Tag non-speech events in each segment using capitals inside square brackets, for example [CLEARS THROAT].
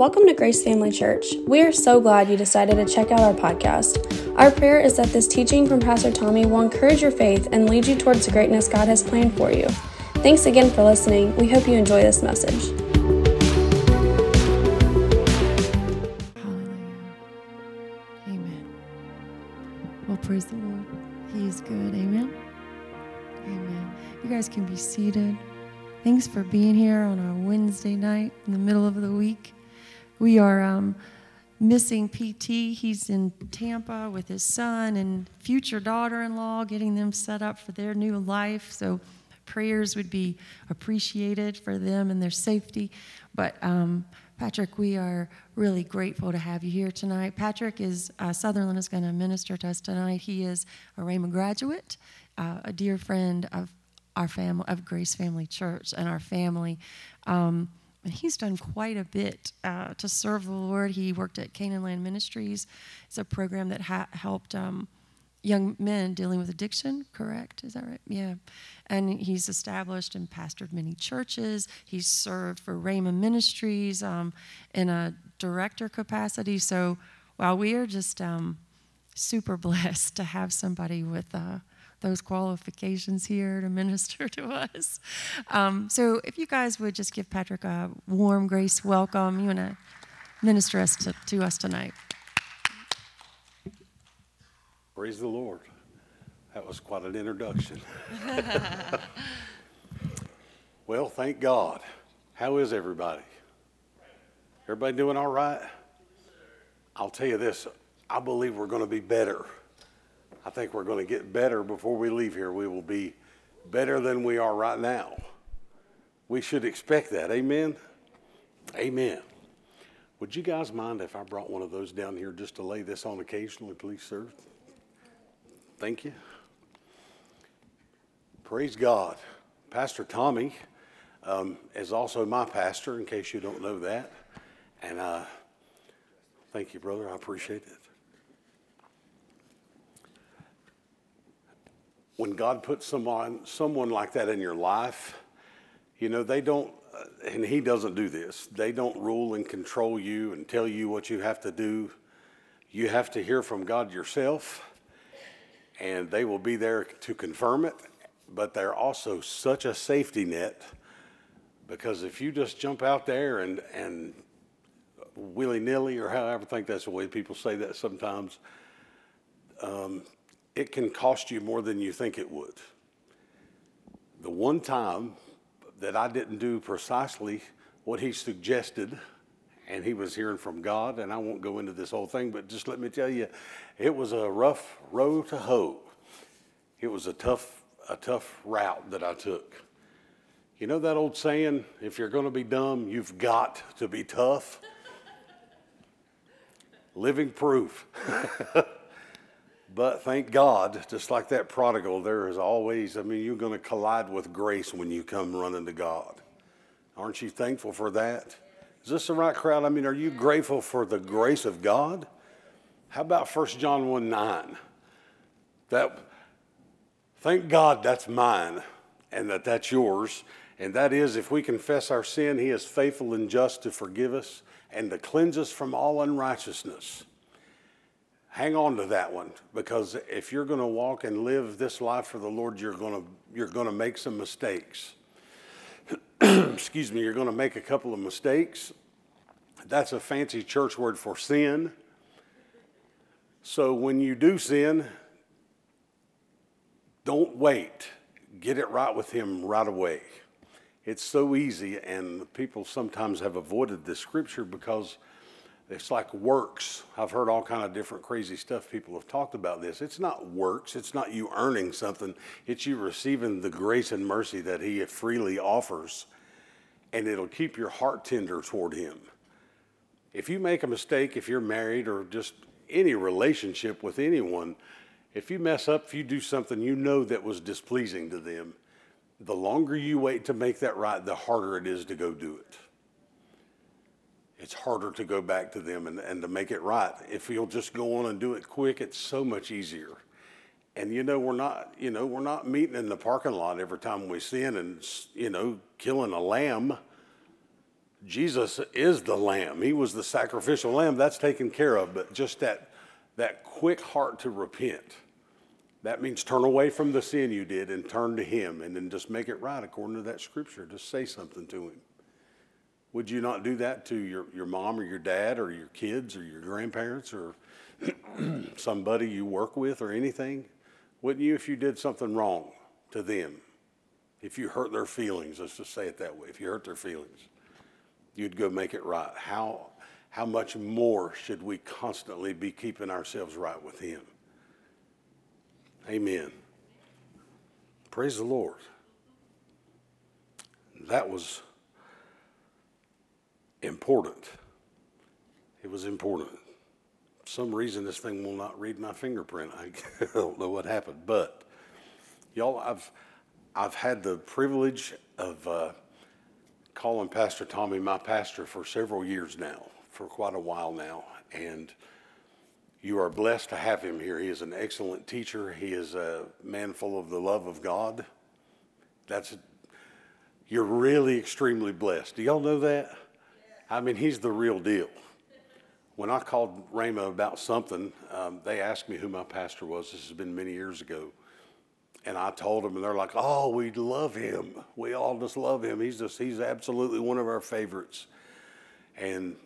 Welcome to Grace Family Church. We are so glad you decided to check out our podcast. Our prayer is that this teaching from Pastor Tommy will encourage your faith and lead you towards the greatness God has planned for you. Thanks again for listening. We hope you enjoy this message. Hallelujah. Amen. Well, praise the Lord. He is good. Amen. Amen. You guys can be seated. Thanks for being here on our Wednesday night in the middle of the week. We are um, missing PT. He's in Tampa with his son and future daughter in law, getting them set up for their new life. So, prayers would be appreciated for them and their safety. But, um, Patrick, we are really grateful to have you here tonight. Patrick is, uh, Sutherland is going to minister to us tonight. He is a Rhema graduate, uh, a dear friend of our family, of Grace Family Church and our family. Um, and he's done quite a bit uh, to serve the Lord. He worked at Canaan Land Ministries. It's a program that ha- helped um, young men dealing with addiction, correct? Is that right? Yeah. And he's established and pastored many churches. He's served for Rhema Ministries um, in a director capacity. So, while we are just um, super [LAUGHS] blessed to have somebody with. Uh, those qualifications here to minister to us. Um, so, if you guys would just give Patrick a warm grace welcome, you want to minister us to, to us tonight. Praise the Lord. That was quite an introduction. [LAUGHS] well, thank God. How is everybody? Everybody doing all right? I'll tell you this I believe we're going to be better. I think we're going to get better before we leave here. We will be better than we are right now. We should expect that. Amen? Amen. Would you guys mind if I brought one of those down here just to lay this on occasionally, please, sir? Thank you. Praise God. Pastor Tommy um, is also my pastor, in case you don't know that. And uh, thank you, brother. I appreciate it. When God puts someone, someone like that in your life, you know, they don't, and He doesn't do this, they don't rule and control you and tell you what you have to do. You have to hear from God yourself and they will be there to confirm it, but they're also such a safety net because if you just jump out there and, and willy nilly, or however, I think that's the way people say that sometimes, um, it can cost you more than you think it would. The one time that I didn't do precisely what he suggested, and he was hearing from God, and I won't go into this whole thing, but just let me tell you, it was a rough row to hoe. It was a tough, a tough route that I took. You know that old saying, if you're going to be dumb, you've got to be tough? [LAUGHS] Living proof. [LAUGHS] but thank God, just like that prodigal, there is always, I mean, you're going to collide with grace when you come running to God. Aren't you thankful for that? Is this the right crowd? I mean, are you grateful for the grace of God? How about 1 John 1 9? That, thank God that's mine and that that's yours. And that is, if we confess our sin, He is faithful and just to forgive us and to cleanse us from all unrighteousness. Hang on to that one because if you're going to walk and live this life for the Lord, you're going to, you're going to make some mistakes. [CLEARS THROAT] Excuse me, you're going to make a couple of mistakes. That's a fancy church word for sin. So when you do sin, don't wait. Get it right with Him right away. It's so easy, and people sometimes have avoided this scripture because it's like works. I've heard all kind of different crazy stuff. People have talked about this. It's not works. It's not you earning something. It's you receiving the grace and mercy that He freely offers, and it'll keep your heart tender toward Him. If you make a mistake, if you're married or just any relationship with anyone, if you mess up, if you do something you know that was displeasing to them, the longer you wait to make that right, the harder it is to go do it. It's harder to go back to them and, and to make it right. If you'll just go on and do it quick, it's so much easier. And you know, we're not, you know, we're not meeting in the parking lot every time we sin and, you know, killing a lamb. Jesus is the lamb. He was the sacrificial lamb. That's taken care of. But just that, that quick heart to repent, that means turn away from the sin you did and turn to Him and then just make it right according to that scripture. Just say something to Him. Would you not do that to your, your mom or your dad or your kids or your grandparents or [CLEARS THROAT] somebody you work with or anything? Wouldn't you if you did something wrong to them? If you hurt their feelings, let's just say it that way. If you hurt their feelings, you'd go make it right. How, how much more should we constantly be keeping ourselves right with Him? Amen. Praise the Lord. That was important. It was important. For some reason, this thing will not read my fingerprint. I [LAUGHS] don't know what happened, but y'all, I've I've had the privilege of uh, calling Pastor Tommy my pastor for several years now, for quite a while now, and you are blessed to have him here. He is an excellent teacher. He is a man full of the love of God. That's you're really extremely blessed. Do y'all know that? I mean, he's the real deal. When I called Rhema about something, um, they asked me who my pastor was. This has been many years ago. And I told them, and they're like, oh, we love him. We all just love him. He's just, he's absolutely one of our favorites. And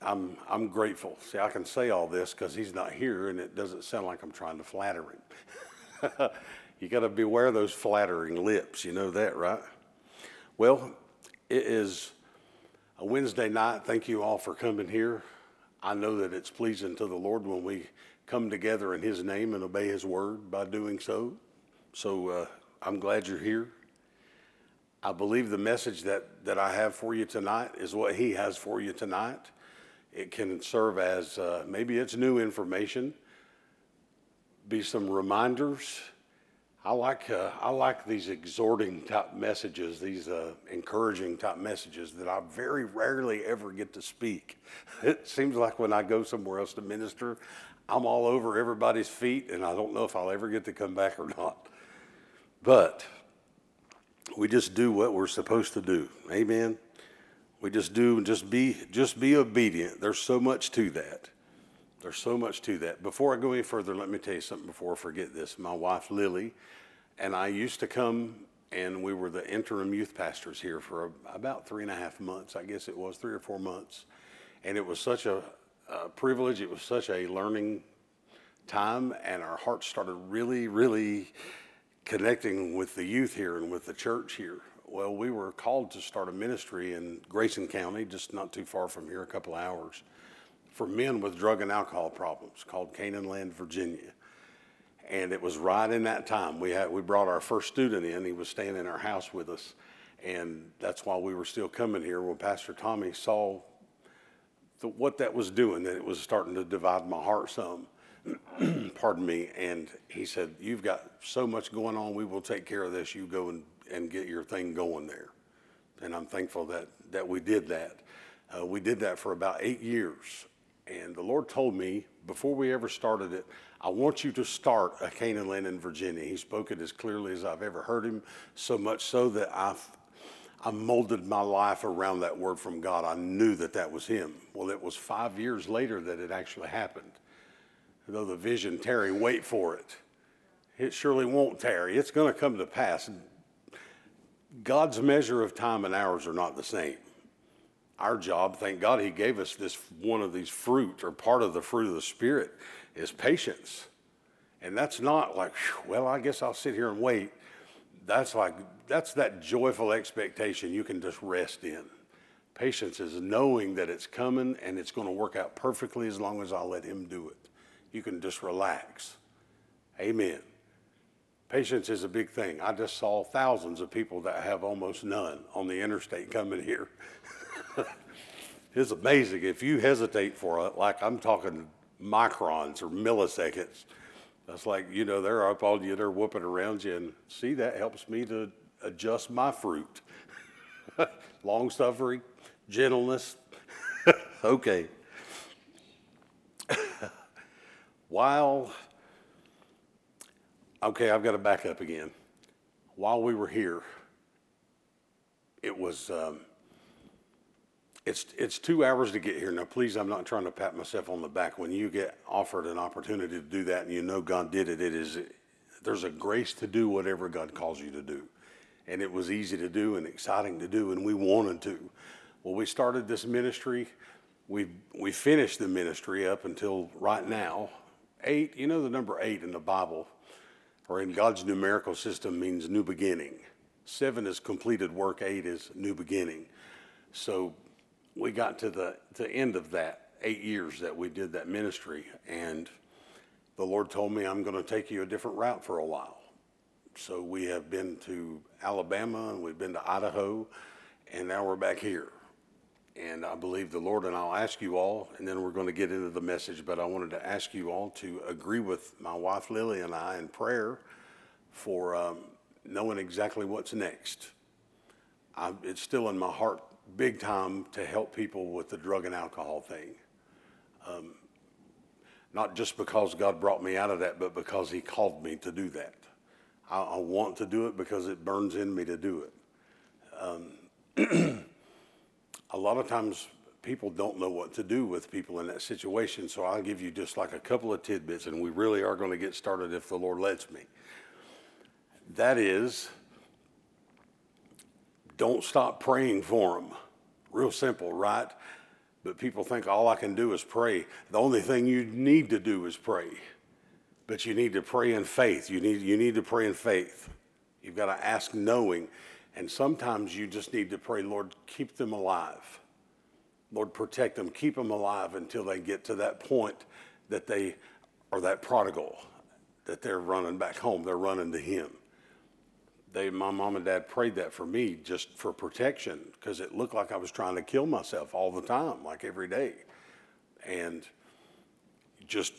I'm, I'm grateful. See, I can say all this because he's not here, and it doesn't sound like I'm trying to flatter him. [LAUGHS] you got to beware those flattering lips. You know that, right? Well, it is a Wednesday night. Thank you all for coming here. I know that it's pleasing to the Lord when we come together in His name and obey His word by doing so. So uh, I'm glad you're here. I believe the message that, that I have for you tonight is what He has for you tonight. It can serve as uh, maybe it's new information, be some reminders I like, uh, I like these exhorting type messages, these uh, encouraging type messages that I very rarely ever get to speak. [LAUGHS] It seems like when I go somewhere else to minister, I'm all over everybody's feet, and I don't know if I'll ever get to come back or not. But we just do what we're supposed to do. Amen. We just do just be just be obedient. There's so much to that. There's so much to that. Before I go any further, let me tell you something before I forget this. My wife, Lily, and I used to come, and we were the interim youth pastors here for about three and a half months, I guess it was, three or four months. And it was such a, a privilege, it was such a learning time, and our hearts started really, really connecting with the youth here and with the church here. Well, we were called to start a ministry in Grayson County, just not too far from here, a couple hours for men with drug and alcohol problems called Canaanland, Virginia. And it was right in that time. We, had, we brought our first student in. He was staying in our house with us. And that's why we were still coming here. When Pastor Tommy saw the, what that was doing, that it was starting to divide my heart some. [CLEARS THROAT] Pardon me. And he said, You've got so much going on. We will take care of this. You go and, and get your thing going there. And I'm thankful that, that we did that. Uh, we did that for about eight years. And the Lord told me before we ever started it, I want you to start a Canaan land in Virginia. He spoke it as clearly as I've ever heard him, so much so that I've I molded my life around that word from God. I knew that that was him. Well, it was five years later that it actually happened. Though the vision tarry, wait for it. It surely won't tarry. It's going to come to pass. God's measure of time and hours are not the same our job, thank God he gave us this one of these fruit or part of the fruit of the Spirit is patience. And that's not like, well, I guess I'll sit here and wait. That's like, that's that joyful expectation you can just rest in. Patience is knowing that it's coming and it's going to work out perfectly as long as I let him do it. You can just relax. Amen. Patience is a big thing. I just saw thousands of people that have almost none on the interstate coming here. [LAUGHS] it's amazing. If you hesitate for it, like I'm talking microns or milliseconds, that's like, you know, they're up on you, they're whooping around you. And see, that helps me to adjust my fruit. [LAUGHS] Long suffering, gentleness. [LAUGHS] okay. [LAUGHS] While, okay, I've got to back up again. While we were here, it was. Um, it's, it's two hours to get here. Now, please, I'm not trying to pat myself on the back. When you get offered an opportunity to do that and you know God did it, it is, there's a grace to do whatever God calls you to do. And it was easy to do and exciting to do, and we wanted to. Well, we started this ministry. We, we finished the ministry up until right now. Eight, you know, the number eight in the Bible or in God's numerical system means new beginning. Seven is completed work, eight is new beginning. So we got to the, the end of that eight years that we did that ministry, and the Lord told me, I'm going to take you a different route for a while. So we have been to Alabama and we've been to Idaho, and now we're back here. And I believe the Lord, and I'll ask you all, and then we're going to get into the message, but I wanted to ask you all to agree with my wife Lily and I in prayer for um, knowing exactly what's next. I, it's still in my heart big time to help people with the drug and alcohol thing. Um, not just because God brought me out of that, but because He called me to do that. I, I want to do it because it burns in me to do it. Um, [CLEARS THROAT] a lot of times people don't know what to do with people in that situation, so I'll give you just like a couple of tidbits, and we really are going to get started if the Lord lets me. That is, don't stop praying for them. Real simple, right? But people think all I can do is pray. The only thing you need to do is pray. But you need to pray in faith. You need, you need to pray in faith. You've got to ask knowing. And sometimes you just need to pray, Lord, keep them alive. Lord, protect them, keep them alive until they get to that point that they are that prodigal, that they're running back home, they're running to Him they, my mom and dad prayed that for me just for protection because it looked like I was trying to kill myself all the time, like every day. And just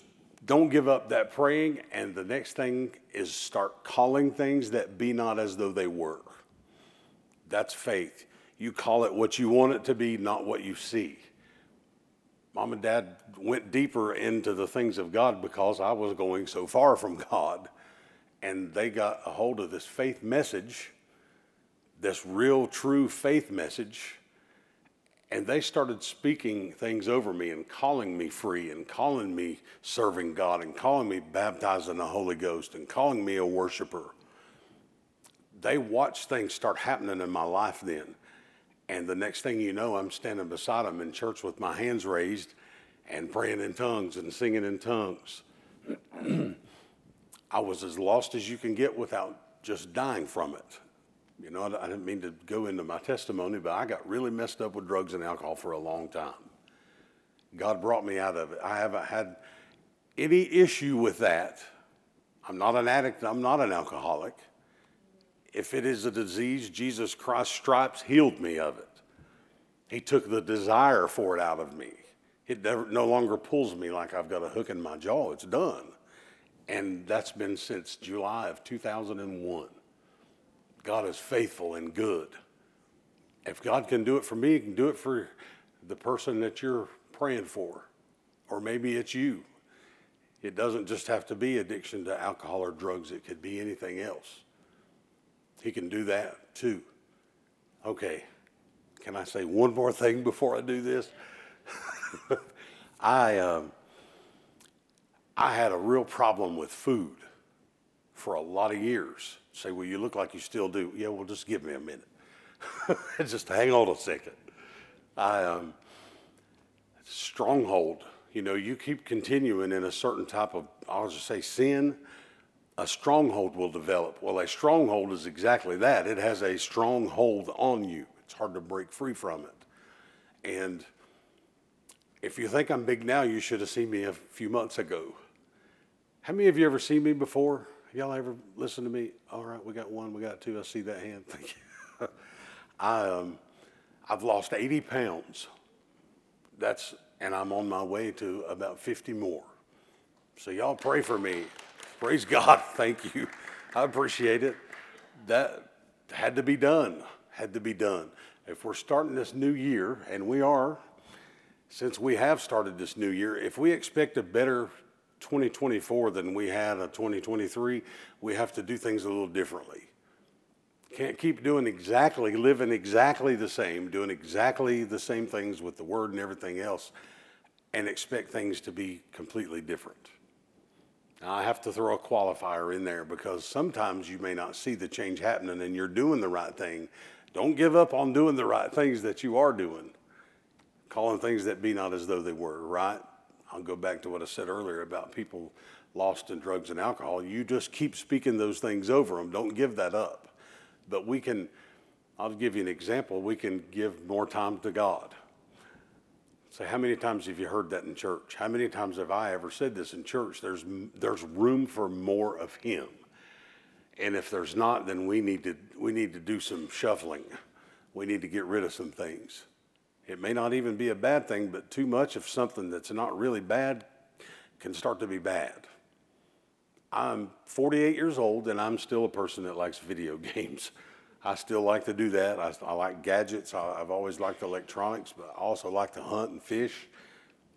don't give up that praying. And the next thing is start calling things that be not as though they were. That's faith. You call it what you want it to be, not what you see. Mom and dad went deeper into the things of God because I was going so far from God and they got a hold of this faith message, this real, true faith message, and they started speaking things over me and calling me free and calling me serving God and calling me baptized in the Holy Ghost and calling me a worshiper. They watched things start happening in my life then. And the next thing you know, I'm standing beside them in church with my hands raised and praying in tongues and singing in tongues. [CLEARS THROAT] I was as lost as you can get without just dying from it. You know, I didn't mean to go into my testimony, but I got really messed up with drugs and alcohol for a long time. God brought me out of it. I haven't had any issue with that. I'm not an addict, I'm not an alcoholic. If it is a disease, Jesus Christ's stripes healed me of it. He took the desire for it out of me. It no longer pulls me like I've got a hook in my jaw. It's done. And that's been since July of 2001. God is faithful and good. If God can do it for me, He can do it for the person that you're praying for. Or maybe it's you. It doesn't just have to be addiction to alcohol or drugs, it could be anything else. He can do that too. Okay, can I say one more thing before I do this? [LAUGHS] I, um, I had a real problem with food for a lot of years. Say, well, you look like you still do. Yeah, well, just give me a minute. [LAUGHS] just hang on a second. I, um, stronghold, you know, you keep continuing in a certain type of, I'll just say sin, a stronghold will develop. Well, a stronghold is exactly that. It has a strong hold on you. It's hard to break free from it. And if you think I'm big now, you should have seen me a few months ago. How many of you ever seen me before? Y'all ever listen to me? All right, we got one, we got two. I see that hand. [LAUGHS] Thank you. I, um, I've lost 80 pounds. That's, and I'm on my way to about 50 more. So y'all pray for me. Praise God. [LAUGHS] Thank you. I appreciate it. That had to be done. Had to be done. If we're starting this new year, and we are, since we have started this new year, if we expect a better 2024 than we had a 2023, we have to do things a little differently. Can't keep doing exactly, living exactly the same, doing exactly the same things with the word and everything else, and expect things to be completely different. Now, I have to throw a qualifier in there because sometimes you may not see the change happening and you're doing the right thing. Don't give up on doing the right things that you are doing, calling things that be not as though they were, right? I'll go back to what I said earlier about people lost in drugs and alcohol. You just keep speaking those things over them. Don't give that up. But we can, I'll give you an example. We can give more time to God. Say, how many times have you heard that in church? How many times have I ever said this in church? There's, there's room for more of Him. And if there's not, then we need, to, we need to do some shuffling. We need to get rid of some things. It may not even be a bad thing, but too much of something that's not really bad can start to be bad. I'm 48 years old and I'm still a person that likes video [LAUGHS] games. I still like to do that. I, I like gadgets. I, have always liked electronics, but I also like to hunt and fish.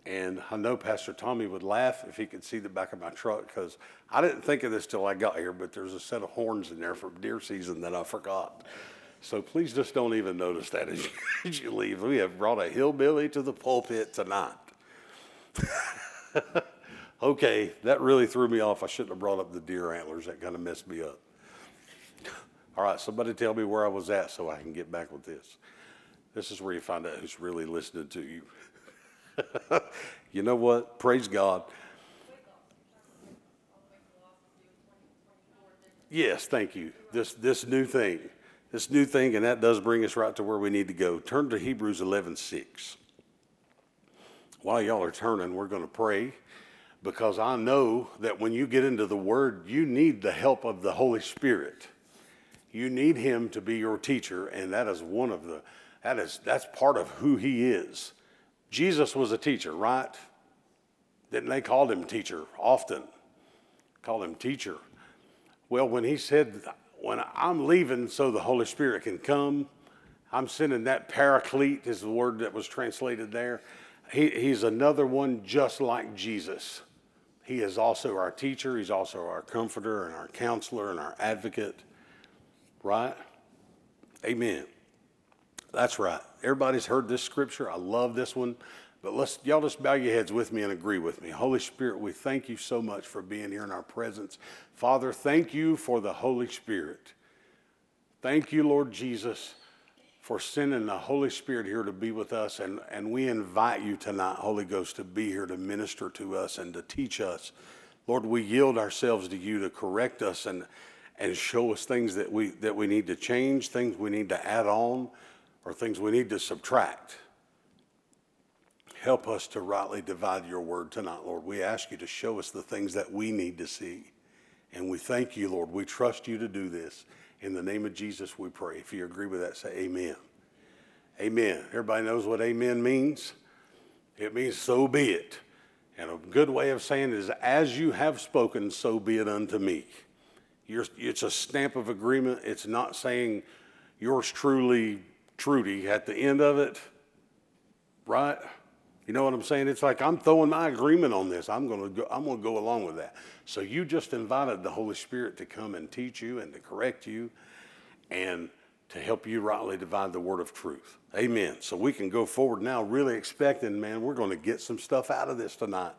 And I know Pastor Tommy would laugh if he could see the back of my truck because I didn't think of this till I got here, but there's a set of horns in there for deer season that I forgot. So please just don't even notice that as you, [LAUGHS] as you leave. We have brought a hillbilly to the pulpit tonight. [LAUGHS] okay, that really threw me off. I shouldn't have brought up the deer antlers. That kind of messed me up. All right, somebody tell me where I was at so I can get back with this. This is where you find out who's really listening to you. [LAUGHS] you know what? Praise God. Yes, thank you. This this new thing. This new thing, and that does bring us right to where we need to go. Turn to Hebrews 11 6. While y'all are turning, we're going to pray because I know that when you get into the Word, you need the help of the Holy Spirit. You need him to be your teacher, and that is one of the that is that's part of who he is. Jesus was a teacher, right? Didn't they call him teacher often? Call him teacher. Well, when he said, When I'm leaving so the Holy Spirit can come, I'm sending that paraclete, is the word that was translated there. He, he's another one just like Jesus. He is also our teacher, he's also our comforter and our counselor and our advocate right? Amen. That's right. Everybody's heard this scripture. I love this one. But let's y'all just bow your heads with me and agree with me. Holy Spirit, we thank you so much for being here in our presence. Father, thank you for the Holy Spirit. Thank you, Lord Jesus, for sending the Holy Spirit here to be with us. And, and we invite you tonight, Holy Ghost, to be here to minister to us and to teach us. Lord, we yield ourselves to you to correct us and and show us things that we, that we need to change, things we need to add on, or things we need to subtract. Help us to rightly divide your word tonight, Lord. We ask you to show us the things that we need to see. And we thank you, Lord. We trust you to do this. In the name of Jesus, we pray. If you agree with that, say amen. Amen. Everybody knows what amen means? It means so be it. And a good way of saying it is, as you have spoken, so be it unto me. You're, it's a stamp of agreement. It's not saying yours truly, Trudy, at the end of it, right? You know what I'm saying? It's like I'm throwing my agreement on this. I'm going to go, I'm going to go along with that. So you just invited the Holy Spirit to come and teach you and to correct you and to help you rightly divide the word of truth. Amen. So we can go forward now really expecting, man, we're going to get some stuff out of this tonight.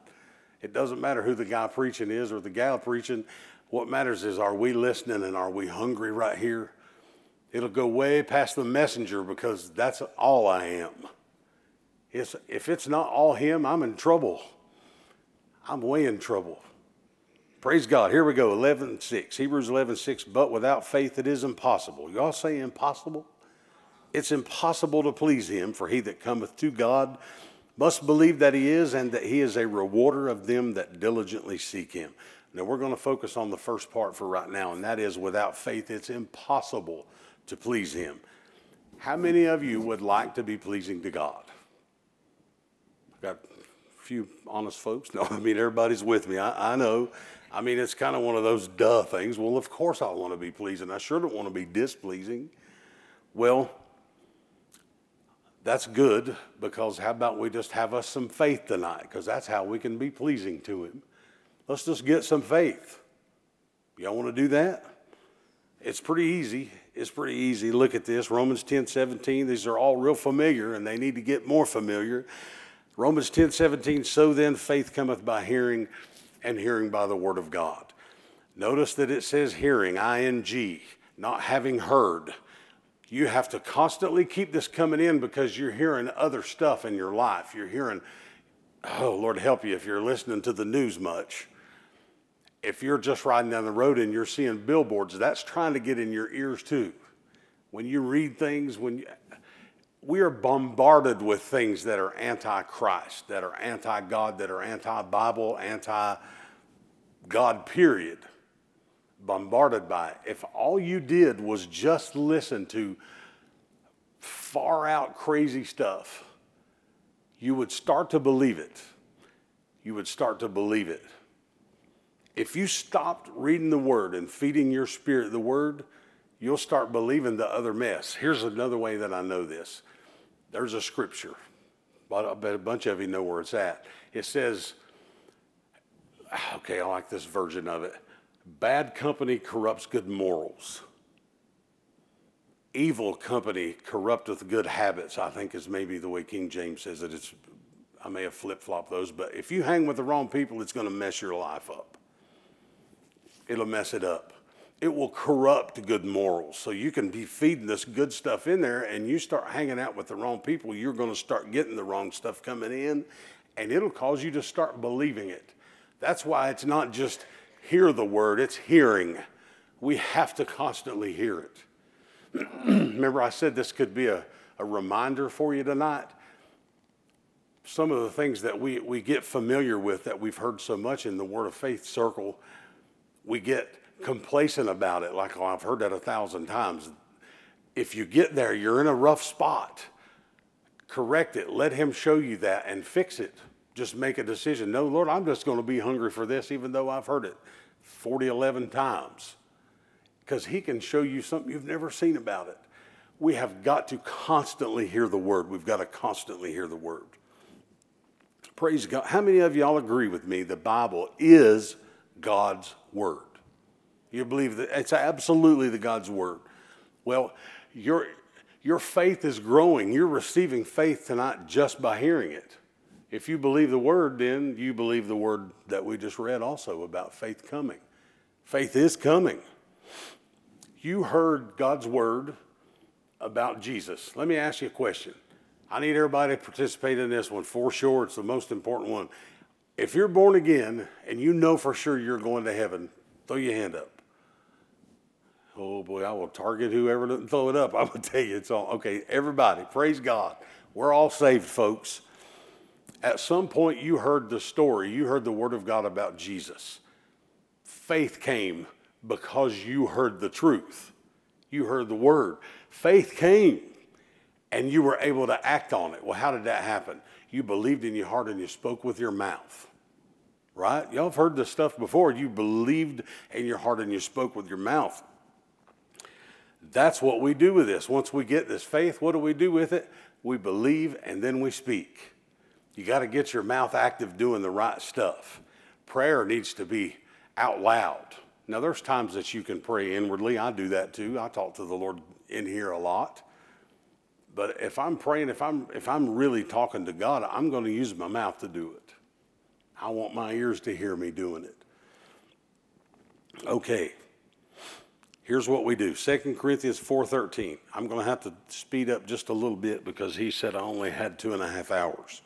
It doesn't matter who the guy preaching is or the gal preaching. What matters is are we listening and are we hungry right here? It'll go way past the messenger because that's all I am. It's, if it's not all him, I'm in trouble. I'm way in trouble. Praise God. Here we go. 11 6. Hebrews 11 6. But without faith it is impossible. Y'all say impossible? It's impossible to please him, for he that cometh to God must believe that he is, and that he is a rewarder of them that diligently seek him. Now, we're going to focus on the first part for right now, and that is without faith, it's impossible to please Him. How many of you would like to be pleasing to God? Got a few honest folks. No, [LAUGHS] I mean, everybody's with me. I, I know. I mean, it's kind of one of those duh things. Well, of course I want to be pleasing. I sure don't want to be displeasing. Well, that's good because how about we just have us some faith tonight? Because that's how we can be pleasing to Him. Let's just get some faith. Y'all want to do that? It's pretty easy. It's pretty easy. Look at this Romans 10 17. These are all real familiar and they need to get more familiar. Romans 10 17. So then faith cometh by hearing, and hearing by the word of God. Notice that it says hearing, ing, not having heard. You have to constantly keep this coming in because you're hearing other stuff in your life. You're hearing, oh, Lord help you if you're listening to the news much. If you're just riding down the road and you're seeing billboards, that's trying to get in your ears too. When you read things, when you, we are bombarded with things that are anti Christ, that are anti God, that are anti Bible, anti God, period bombarded by it. If all you did was just listen to far out crazy stuff, you would start to believe it. You would start to believe it. If you stopped reading the Word and feeding your spirit the Word, you'll start believing the other mess. Here's another way that I know this there's a scripture, but I bet a bunch of you know where it's at. It says, [SIGHS] okay, I like this version of it. Bad company corrupts good morals. Evil company corrupteth good habits, I think is maybe the way King James says it. It's, I may have flip flopped those, but if you hang with the wrong people, it's going to mess your life up. It'll mess it up. It will corrupt good morals. So you can be feeding this good stuff in there, and you start hanging out with the wrong people, you're going to start getting the wrong stuff coming in, and it'll cause you to start believing it. That's why it's not just hear the word, it's hearing. We have to constantly hear it. [CLEARS THROAT] Remember, I said this could be a, a reminder for you tonight. Some of the things that we, we get familiar with that we've heard so much in the Word of Faith circle, we get complacent about it, like, oh, I've heard that a thousand times. If you get there, you're in a rough spot. Correct it. Let Him show you that and fix it just make a decision. No, Lord, I'm just going to be hungry for this, even though I've heard it 40, 11 times. Because He can show you something you've never seen about it. We have got to constantly hear the word. We've got to constantly hear the word. Praise God. How many of y'all agree with me? The Bible is God's word. You believe that it's absolutely the God's word. Well, your, your faith is growing. You're receiving faith tonight just by hearing it. If you believe the word, then you believe the word that we just read also about faith coming. Faith is coming. You heard God's word about Jesus. Let me ask you a question. I need everybody to participate in this one for sure. It's the most important one. If you're born again and you know for sure you're going to heaven, throw your hand up. Oh boy, I will target whoever doesn't throw it up. [LAUGHS] I will tell you it's all okay. Everybody, praise God. We're all saved, folks. At some point, you heard the story, you heard the word of God about Jesus. Faith came because you heard the truth. You heard the word. Faith came and you were able to act on it. Well, how did that happen? You believed in your heart and you spoke with your mouth. Right? Y'all have heard this stuff before. You believed in your heart and you spoke with your mouth. That's what we do with this. Once we get this faith, what do we do with it? We believe and then we speak. You got to get your mouth active doing the right stuff. Prayer needs to be out loud. Now, there's times that you can pray inwardly. I do that too. I talk to the Lord in here a lot. But if I'm praying, if I'm, if I'm really talking to God, I'm going to use my mouth to do it. I want my ears to hear me doing it. Okay. Here's what we do. 2 Corinthians 4.13. I'm going to have to speed up just a little bit because he said I only had two and a half hours.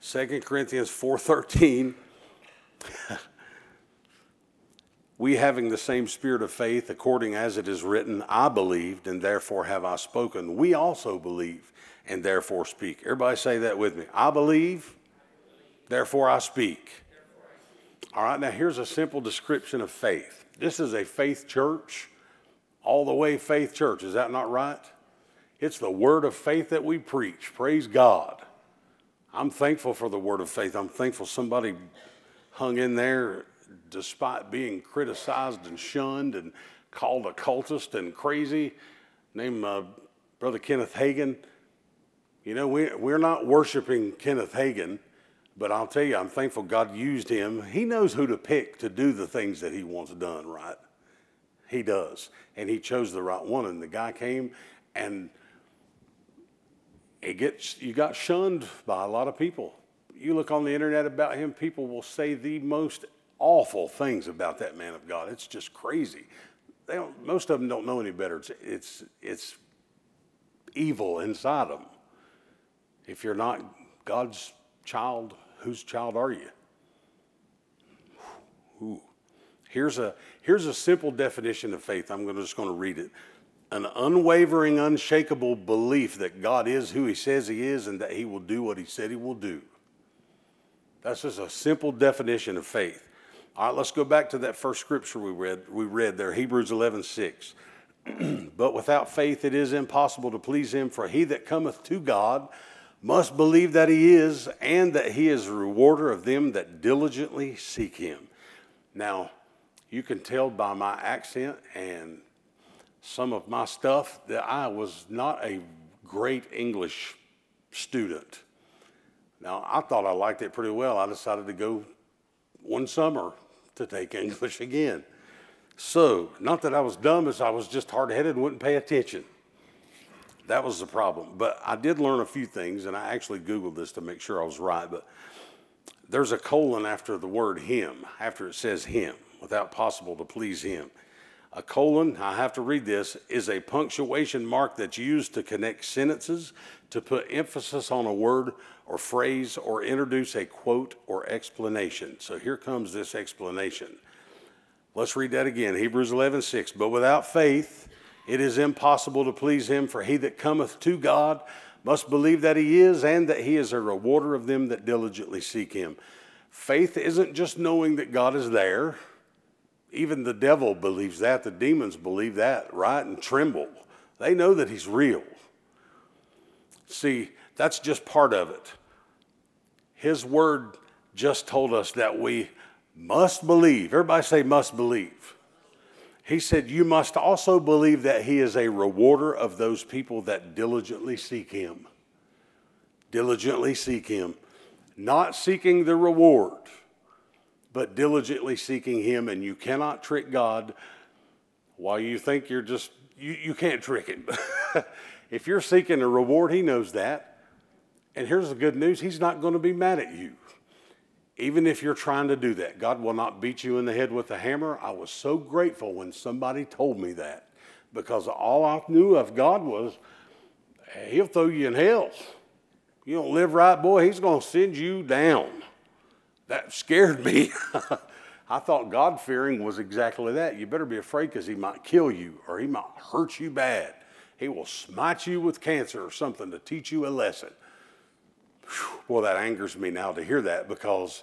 2 Corinthians 4:13 [LAUGHS] We having the same spirit of faith according as it is written I believed and therefore have I spoken we also believe and therefore speak. Everybody say that with me. I believe therefore I speak. All right, now here's a simple description of faith. This is a faith church, all the way faith church. Is that not right? It's the word of faith that we preach. Praise God. I'm thankful for the word of faith. I'm thankful somebody hung in there despite being criticized and shunned and called a cultist and crazy. Named uh, Brother Kenneth Hagin. You know, we, we're not worshiping Kenneth Hagin, but I'll tell you, I'm thankful God used him. He knows who to pick to do the things that he wants done, right? He does. And he chose the right one. And the guy came and it gets you got shunned by a lot of people. You look on the internet about him, people will say the most awful things about that man of God. It's just crazy. They don't, most of them don't know any better. It's, it's, it's evil inside them. If you're not God's child, whose child are you? Ooh. Here's a, here's a simple definition of faith. I'm gonna, just going to read it. An unwavering, unshakable belief that God is who He says He is and that He will do what He said He will do. That's just a simple definition of faith. All right, let's go back to that first scripture we read. We read there, Hebrews 11 6. [CLEARS THROAT] but without faith it is impossible to please Him, for he that cometh to God must believe that He is, and that He is a rewarder of them that diligently seek Him. Now, you can tell by my accent and some of my stuff that I was not a great English student. Now, I thought I liked it pretty well. I decided to go one summer to take [LAUGHS] English again. So, not that I was dumb, as I was just hard headed and wouldn't pay attention. That was the problem. But I did learn a few things, and I actually Googled this to make sure I was right. But there's a colon after the word him, after it says him, without possible to please him. A colon, I have to read this, is a punctuation mark that's used to connect sentences, to put emphasis on a word or phrase, or introduce a quote or explanation. So here comes this explanation. Let's read that again Hebrews 11 6. But without faith, it is impossible to please him, for he that cometh to God must believe that he is, and that he is a rewarder of them that diligently seek him. Faith isn't just knowing that God is there. Even the devil believes that. The demons believe that, right? And tremble. They know that he's real. See, that's just part of it. His word just told us that we must believe. Everybody say, must believe. He said, You must also believe that He is a rewarder of those people that diligently seek Him. Diligently seek Him. Not seeking the reward, but diligently seeking Him. And you cannot trick God while you think you're just, you, you can't trick Him. [LAUGHS] if you're seeking a reward, He knows that. And here's the good news He's not going to be mad at you even if you're trying to do that, God will not beat you in the head with a hammer. I was so grateful when somebody told me that because all I knew of God was He'll throw you in hell. You don't live right, boy, He's going to send you down. That scared me. [LAUGHS] I thought God fearing was exactly that. You better be afraid because He might kill you or He might hurt you bad. He will smite you with cancer or something to teach you a lesson. Well, that angers me now to hear that because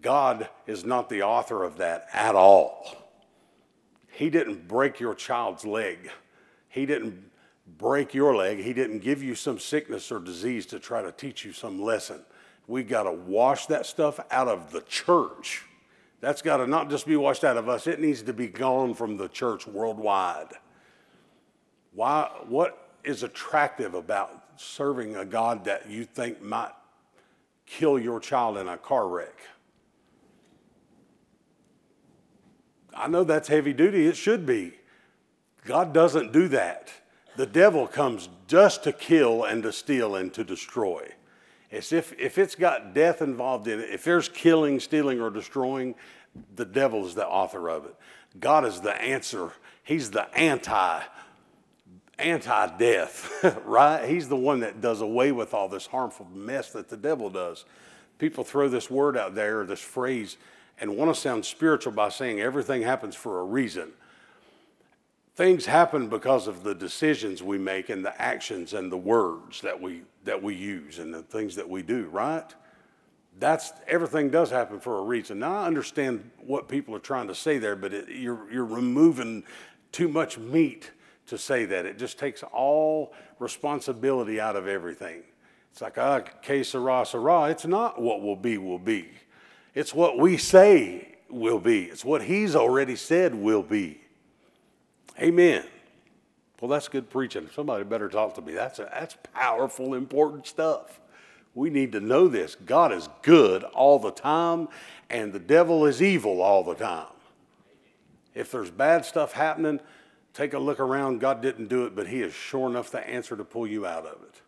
God is not the author of that at all. He didn't break your child's leg. He didn't break your leg. He didn't give you some sickness or disease to try to teach you some lesson. We got to wash that stuff out of the church. That's got to not just be washed out of us, it needs to be gone from the church worldwide. Why, what is attractive about serving a God that you think might kill your child in a car wreck. I know that's heavy duty, it should be. God doesn't do that. The devil comes just to kill and to steal and to destroy. If, if it's got death involved in it, if there's killing, stealing, or destroying, the devil is the author of it. God is the answer. He's the anti anti death, [LAUGHS] right? He's the one that does away with all this harmful mess that the devil does. People throw this word out there, this phrase, and want to sound spiritual by saying everything happens for a reason. Things happen because of the decisions we make and the actions and the words that we, that we use and the things that we do, right? That's everything does happen for a reason. Now I understand what people are trying to say there, but it, you're, you're removing too much meat to say that. It just takes all responsibility out of everything. It's like, ah, que sera, sera. It's not what will be, will be. It's what we say will be. It's what He's already said will be. Amen. Well, that's good preaching. Somebody better talk to me. That's, a, that's powerful, important stuff. We need to know this. God is good all the time, and the devil is evil all the time. If there's bad stuff happening, take a look around. God didn't do it, but He is sure enough the answer to pull you out of it.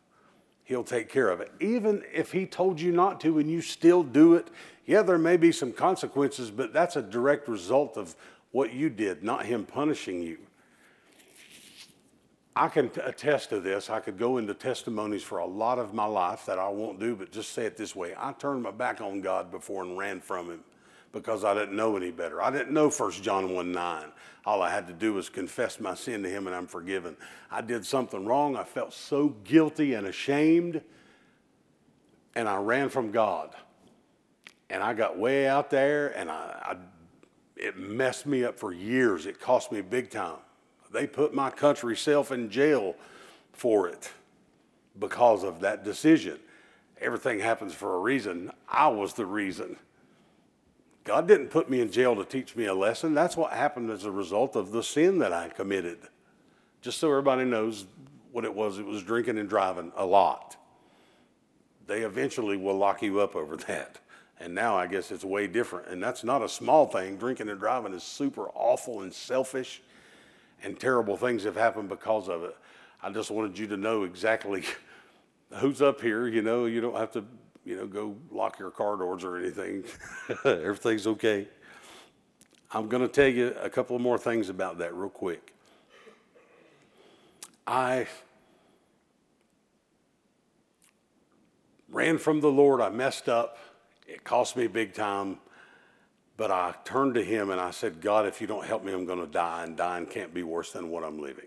He'll take care of it. Even if He told you not to and you still do it, yeah, there may be some consequences, but that's a direct result of what you did, not Him punishing you. I can attest to this. I could go into testimonies for a lot of my life that I won't do, but just say it this way I turned my back on God before and ran from Him because I didn't know any better. I didn't know 1 John 1 9. All I had to do was confess my sin to Him and I'm forgiven. I did something wrong. I felt so guilty and ashamed, and I ran from God. And I got way out there, and I, I it messed me up for years. It cost me big time. They put my country self in jail for it because of that decision. Everything happens for a reason. I was the reason. God didn't put me in jail to teach me a lesson. That's what happened as a result of the sin that I committed. Just so everybody knows what it was, it was drinking and driving a lot. They eventually will lock you up over [LAUGHS] that. And now I guess it's way different. And that's not a small thing. Drinking and driving is super awful and selfish, and terrible things have happened because of it. I just wanted you to know exactly [LAUGHS] who's up here. You know, you don't have to you know, go lock your car doors or anything. [LAUGHS] Everything's okay. I'm going to tell you a couple more things about that real quick. I ran from the Lord. I messed up. It cost me big time. But I turned to Him and I said, God, if you don't help me, I'm going to die, and dying can't be worse than what I'm living.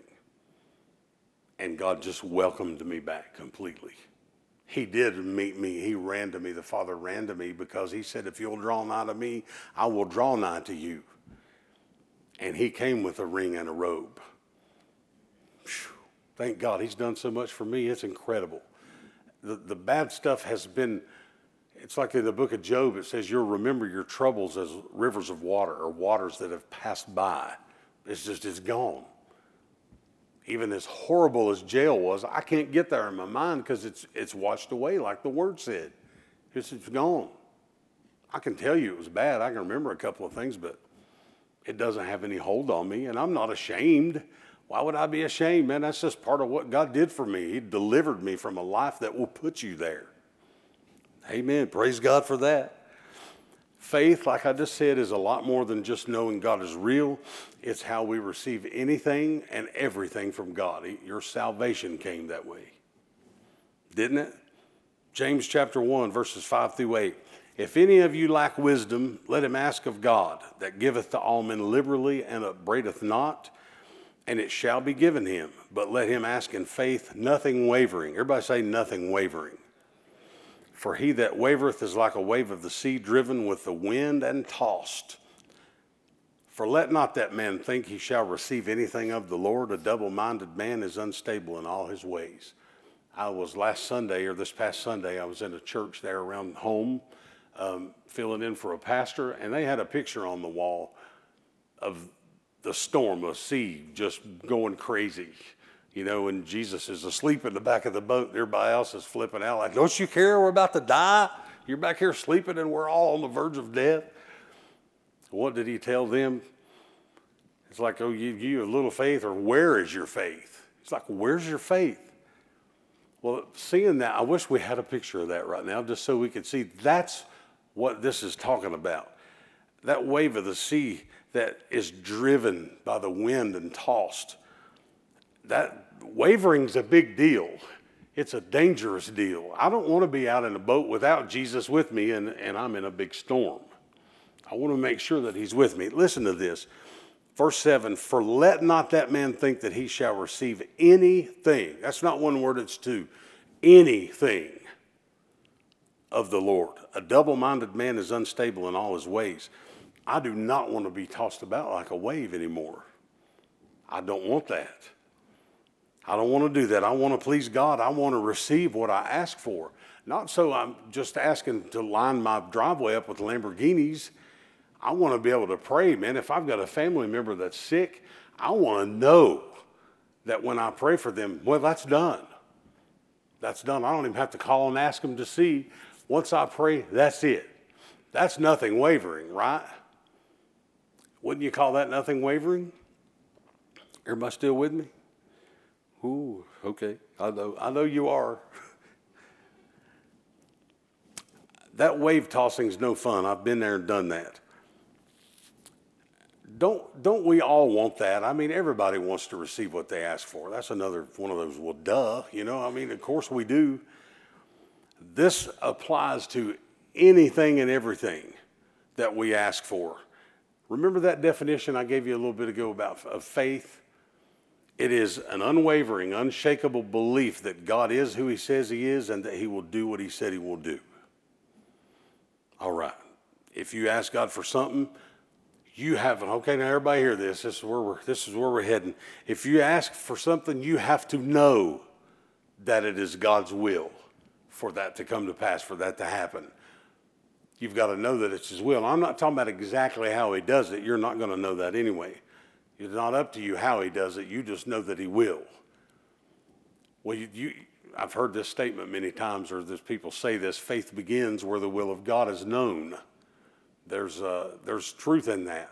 And God just welcomed me back completely. He did meet me. He ran to me. The Father ran to me because He said, If you'll draw nigh to me, I will draw nigh to you. And He came with a ring and a robe. Whew. Thank God. He's done so much for me. It's incredible. The, the bad stuff has been, it's like in the book of Job, it says, You'll remember your troubles as rivers of water or waters that have passed by. It's just, it's gone even as horrible as jail was, I can't get there in my mind because it's, it's washed away, like the word said. It's, it's gone. I can tell you it was bad. I can remember a couple of things, but it doesn't have any hold on me, and I'm not ashamed. Why would I be ashamed, man? That's just part of what God did for me. He delivered me from a life that will put you there. Amen. Praise God for that. Faith, like I just said, is a lot more than just knowing God is real. It's how we receive anything and everything from God. Your salvation came that way, didn't it? James chapter 1, verses 5 through 8. If any of you lack wisdom, let him ask of God, that giveth to all men liberally and upbraideth not, and it shall be given him. But let him ask in faith, nothing wavering. Everybody say, nothing wavering. For he that wavereth is like a wave of the sea driven with the wind and tossed. For let not that man think he shall receive anything of the Lord. A double minded man is unstable in all his ways. I was last Sunday, or this past Sunday, I was in a church there around home, um, filling in for a pastor, and they had a picture on the wall of the storm, a sea just going crazy you know, when Jesus is asleep in the back of the boat, everybody else is flipping out like, don't you care? We're about to die. You're back here sleeping and we're all on the verge of death. What did he tell them? It's like, oh, you, you a little faith, or where is your faith? It's like, where's your faith? Well, seeing that, I wish we had a picture of that right now just so we could see that's what this is talking about. That wave of the sea that is driven by the wind and tossed. That wavering's a big deal. It's a dangerous deal. I don't want to be out in a boat without Jesus with me and, and I'm in a big storm. I want to make sure that he's with me. Listen to this. Verse 7 For let not that man think that he shall receive anything. That's not one word, it's two. Anything of the Lord. A double minded man is unstable in all his ways. I do not want to be tossed about like a wave anymore. I don't want that. I don't want to do that. I want to please God. I want to receive what I ask for. Not so I'm just asking to line my driveway up with Lamborghinis. I want to be able to pray, man. If I've got a family member that's sick, I want to know that when I pray for them, well, that's done. That's done. I don't even have to call and ask them to see. Once I pray, that's it. That's nothing wavering, right? Wouldn't you call that nothing wavering? Everybody still with me? Ooh, okay. I know, I know you are. [LAUGHS] that wave tossing is no fun. I've been there and done that. Don't, don't we all want that? I mean, everybody wants to receive what they ask for. That's another one of those, well, duh, you know, I mean, of course we do. This applies to anything and everything that we ask for. Remember that definition I gave you a little bit ago about of faith? It is an unwavering, unshakable belief that God is who He says He is and that He will do what He said He will do. All right. If you ask God for something, you haven't. Okay, now everybody hear this. This is where we're. This is where we're heading. If you ask for something, you have to know that it is God's will for that to come to pass, for that to happen. You've got to know that it's His will. I'm not talking about exactly how He does it. You're not going to know that anyway. It's not up to you how He does it. You just know that He will. Well, you, you I've heard this statement many times, or there's people say this: faith begins where the will of God is known. There's uh, there's truth in that.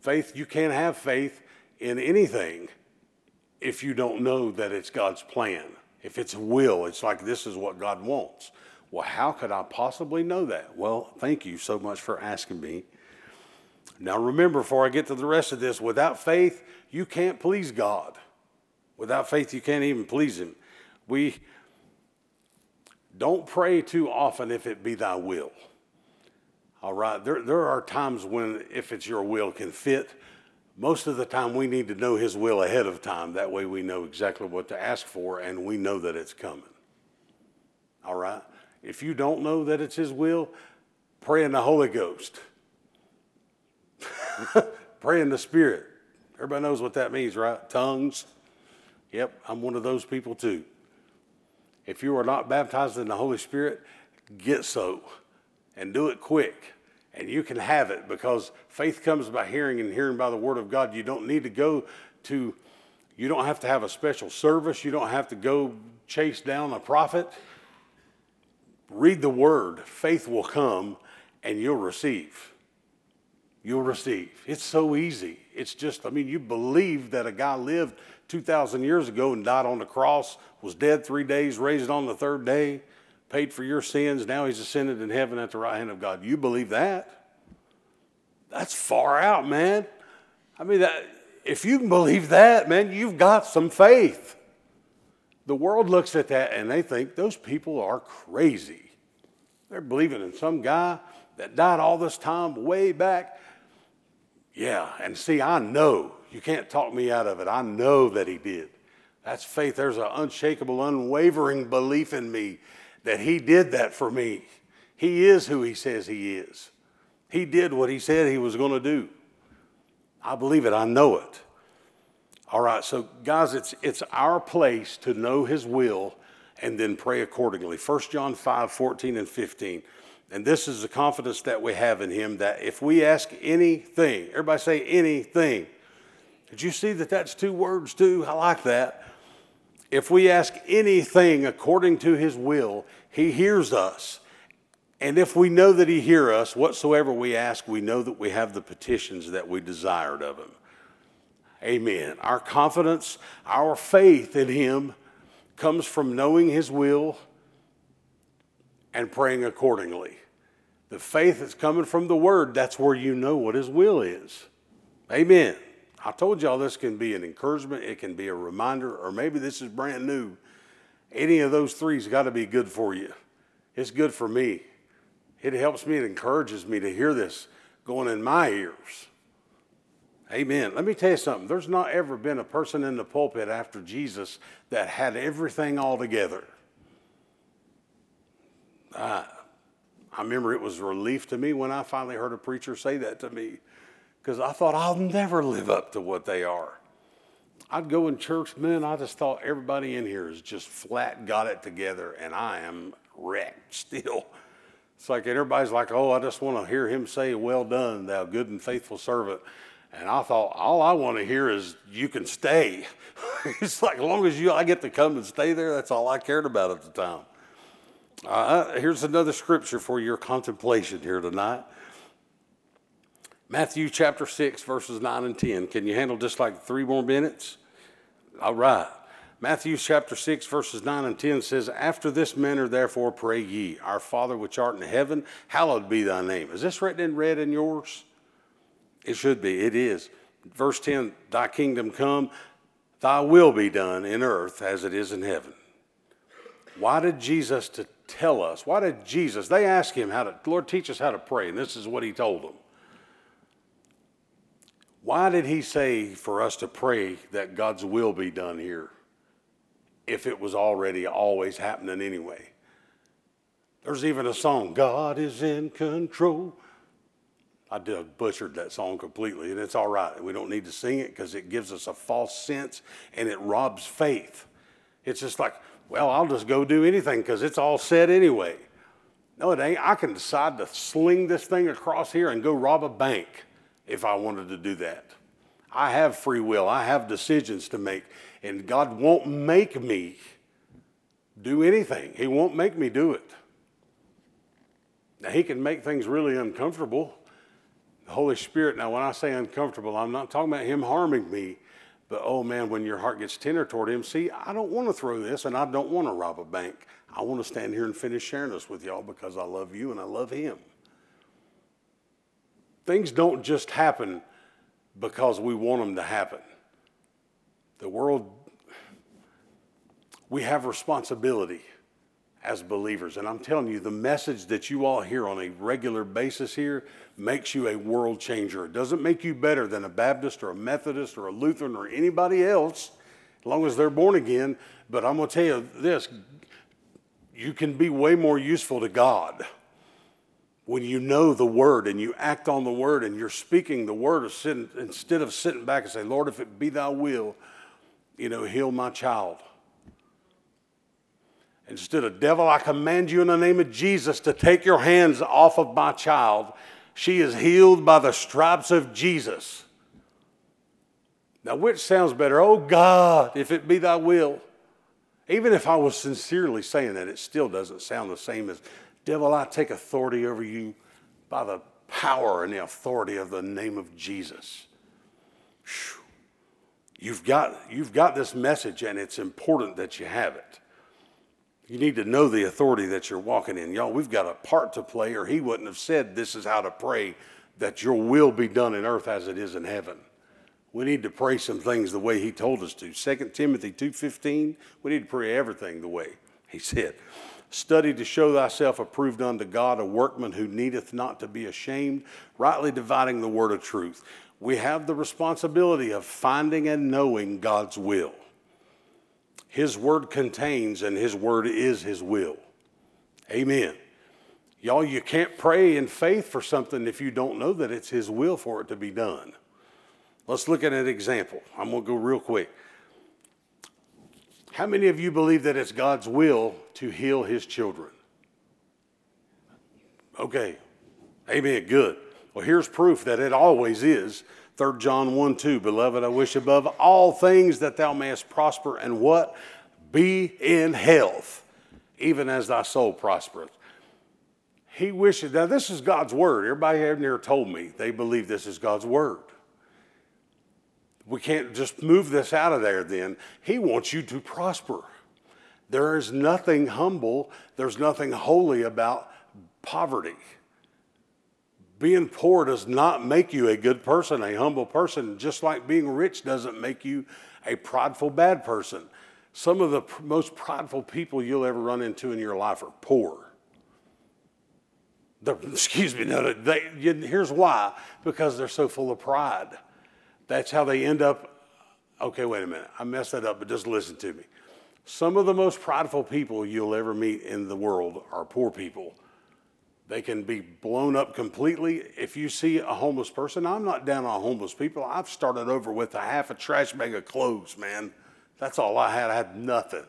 Faith, you can't have faith in anything if you don't know that it's God's plan. If it's will, it's like this is what God wants. Well, how could I possibly know that? Well, thank you so much for asking me. Now, remember, before I get to the rest of this, without faith, you can't please God. Without faith, you can't even please Him. We don't pray too often if it be thy will. All right, there, there are times when, if it's your will, can fit. Most of the time, we need to know His will ahead of time. That way, we know exactly what to ask for and we know that it's coming. All right? If you don't know that it's His will, pray in the Holy Ghost. [LAUGHS] pray in the Spirit. Everybody knows what that means, right? Tongues. Yep, I'm one of those people too. If you are not baptized in the Holy Spirit, get so and do it quick. And you can have it because faith comes by hearing and hearing by the Word of God. You don't need to go to, you don't have to have a special service. You don't have to go chase down a prophet read the word, faith will come and you'll receive. You'll receive. It's so easy. It's just, I mean, you believe that a guy lived 2,000 years ago and died on the cross, was dead three days, raised on the third day, paid for your sins. Now he's ascended in heaven at the right hand of God. You believe that? That's far out, man. I mean, that, if you can believe that, man, you've got some faith. The world looks at that and they think those people are crazy. They're believing in some guy that died all this time way back. Yeah, and see, I know. You can't talk me out of it. I know that he did. That's faith. There's an unshakable, unwavering belief in me that he did that for me. He is who he says he is. He did what he said he was going to do. I believe it. I know it. All right, so guys, it's, it's our place to know His will and then pray accordingly. 1 John 5 14 and 15. And this is the confidence that we have in Him that if we ask anything, everybody say anything. Did you see that that's two words too? I like that. If we ask anything according to His will, He hears us. And if we know that He hears us, whatsoever we ask, we know that we have the petitions that we desired of Him. Amen. Our confidence, our faith in Him comes from knowing His will and praying accordingly. The faith that's coming from the Word, that's where you know what His will is. Amen. I told y'all this can be an encouragement, it can be a reminder, or maybe this is brand new. Any of those three's got to be good for you. It's good for me. It helps me, it encourages me to hear this going in my ears. Amen. Let me tell you something. There's not ever been a person in the pulpit after Jesus that had everything all together. I, I remember it was a relief to me when I finally heard a preacher say that to me because I thought I'll never live up to what they are. I'd go in church, man, I just thought everybody in here is just flat got it together, and I am wrecked [LAUGHS] still. It's like everybody's like, oh, I just want to hear him say, well done, thou good and faithful servant. And I thought, all I want to hear is you can stay. [LAUGHS] it's like, as long as you, I get to come and stay there, that's all I cared about at the time. Uh, here's another scripture for your contemplation here tonight Matthew chapter 6, verses 9 and 10. Can you handle just like three more minutes? All right. Matthew chapter 6, verses 9 and 10 says, After this manner, therefore, pray ye, Our Father which art in heaven, hallowed be thy name. Is this written in red in yours? It should be. It is. Verse 10 Thy kingdom come, thy will be done in earth as it is in heaven. Why did Jesus tell us? Why did Jesus? They asked him how to, Lord, teach us how to pray, and this is what he told them. Why did he say for us to pray that God's will be done here if it was already always happening anyway? There's even a song, God is in control. I did butchered that song completely, and it's all right. We don't need to sing it because it gives us a false sense and it robs faith. It's just like, well, I'll just go do anything because it's all said anyway. No, it ain't. I can decide to sling this thing across here and go rob a bank if I wanted to do that. I have free will, I have decisions to make, and God won't make me do anything. He won't make me do it. Now, He can make things really uncomfortable. The Holy Spirit, now, when I say uncomfortable, I'm not talking about Him harming me, but oh man, when your heart gets tender toward Him, see, I don't want to throw this and I don't want to rob a bank. I want to stand here and finish sharing this with y'all because I love you and I love Him. Things don't just happen because we want them to happen. The world, we have responsibility as believers. And I'm telling you, the message that you all hear on a regular basis here makes you a world changer. It doesn't make you better than a Baptist or a Methodist or a Lutheran or anybody else, as long as they're born again. But I'm going to tell you this you can be way more useful to God when you know the word and you act on the word and you're speaking the word of sin, instead of sitting back and say, Lord, if it be thy will, you know, heal my child. Instead of, devil, I command you in the name of Jesus to take your hands off of my child. She is healed by the stripes of Jesus. Now, which sounds better? Oh God, if it be thy will. Even if I was sincerely saying that, it still doesn't sound the same as Devil, I take authority over you by the power and the authority of the name of Jesus. You've got, you've got this message, and it's important that you have it. You need to know the authority that you're walking in. Y'all, we've got a part to play, or he wouldn't have said, This is how to pray, that your will be done in earth as it is in heaven. We need to pray some things the way he told us to. 2 Timothy 2.15, we need to pray everything the way he said. Study to show thyself approved unto God, a workman who needeth not to be ashamed, rightly dividing the word of truth. We have the responsibility of finding and knowing God's will. His word contains, and His word is His will. Amen. Y'all, you can't pray in faith for something if you don't know that it's His will for it to be done. Let's look at an example. I'm going to go real quick. How many of you believe that it's God's will to heal his children? Okay. Amen. Good. Well, here's proof that it always is. 3 John 1 2, Beloved, I wish above all things that thou mayest prosper and what? Be in health, even as thy soul prospereth. He wishes, now this is God's word. Everybody here near told me they believe this is God's word. We can't just move this out of there then. He wants you to prosper. There is nothing humble, there's nothing holy about poverty. Being poor does not make you a good person, a humble person, just like being rich doesn't make you a prideful bad person. Some of the most prideful people you'll ever run into in your life are poor. [LAUGHS] excuse me, no, they, here's why because they're so full of pride. That's how they end up. Okay, wait a minute. I messed that up, but just listen to me. Some of the most prideful people you'll ever meet in the world are poor people. They can be blown up completely. If you see a homeless person, I'm not down on homeless people. I've started over with a half a trash bag of clothes, man. That's all I had. I had nothing.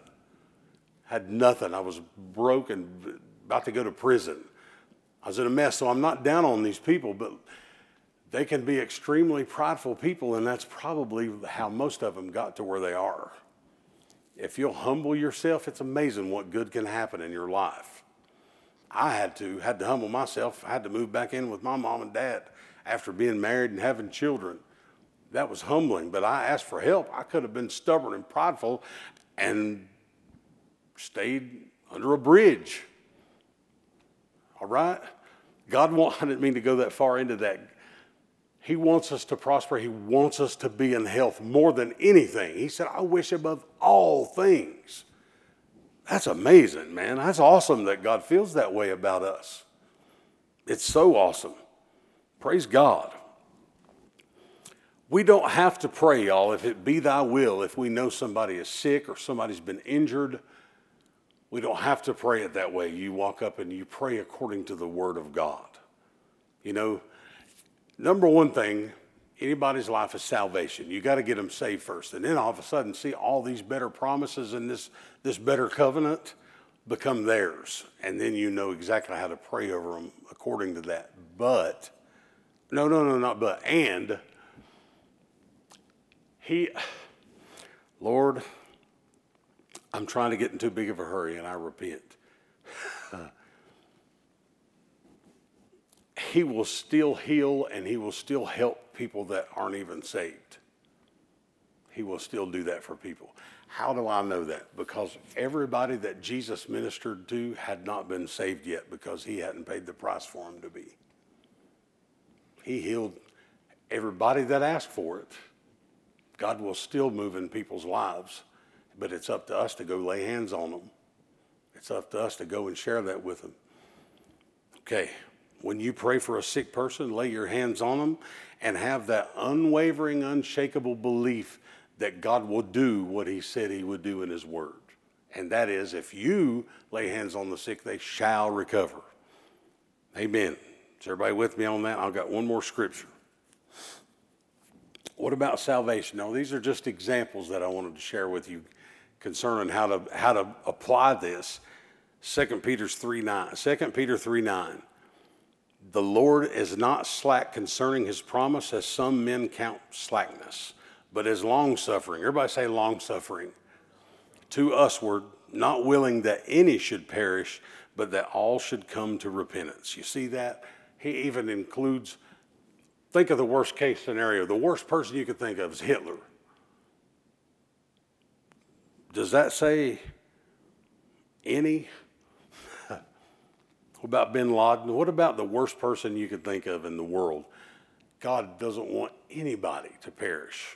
Had nothing. I was broke and about to go to prison. I was in a mess. So I'm not down on these people, but they can be extremely prideful people, and that's probably how most of them got to where they are. If you'll humble yourself, it's amazing what good can happen in your life. I had to, had to humble myself. I had to move back in with my mom and dad after being married and having children. That was humbling, but I asked for help. I could have been stubborn and prideful and stayed under a bridge. All right? God wanted [LAUGHS] me to go that far into that. He wants us to prosper. He wants us to be in health more than anything. He said, I wish above all things. That's amazing, man. That's awesome that God feels that way about us. It's so awesome. Praise God. We don't have to pray, y'all, if it be thy will, if we know somebody is sick or somebody's been injured. We don't have to pray it that way. You walk up and you pray according to the word of God. You know, number one thing, anybody's life is salvation. You got to get them saved first. And then all of a sudden see all these better promises and this, this better covenant become theirs. And then you know exactly how to pray over them according to that. But, no, no, no, not but, and he, Lord, I'm trying to get in too big of a hurry and I repent. [LAUGHS] he will still heal and he will still help people that aren't even saved. He will still do that for people. How do I know that? Because everybody that Jesus ministered to had not been saved yet because he hadn't paid the price for them to be. He healed everybody that asked for it. God will still move in people's lives, but it's up to us to go lay hands on them. It's up to us to go and share that with them. Okay, when you pray for a sick person, lay your hands on them and have that unwavering, unshakable belief that God will do what He said He would do in His Word. And that is, if you lay hands on the sick, they shall recover. Amen. Is everybody with me on that? I've got one more scripture. What about salvation? Now, these are just examples that I wanted to share with you concerning how to, how to apply this. 2 Peter 3 9. 2 Peter 3 9. The Lord is not slack concerning his promise, as some men count slackness, but is long suffering. Everybody say long suffering. To usward, not willing that any should perish, but that all should come to repentance. You see that? He even includes Think of the worst case scenario. The worst person you could think of is Hitler. Does that say any? What about bin Laden? What about the worst person you could think of in the world? God doesn't want anybody to perish.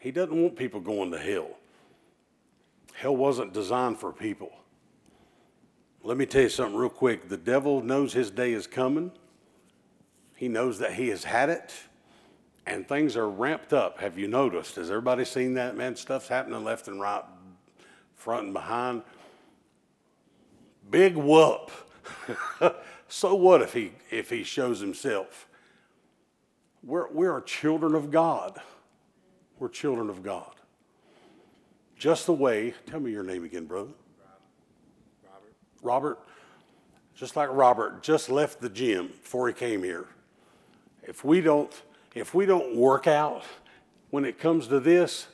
He doesn't want people going to hell. Hell wasn't designed for people. Let me tell you something real quick. The devil knows his day is coming. He knows that he has had it and things are ramped up. Have you noticed? Has everybody seen that? Man, stuff's happening left and right, front and behind. Big whoop. [LAUGHS] so what if he if he shows himself? We're, we're children of God. We're children of God. Just the way, tell me your name again, brother. Robert. Robert, just like Robert, just left the gym before he came here if we don't if we don't work out when it comes to this,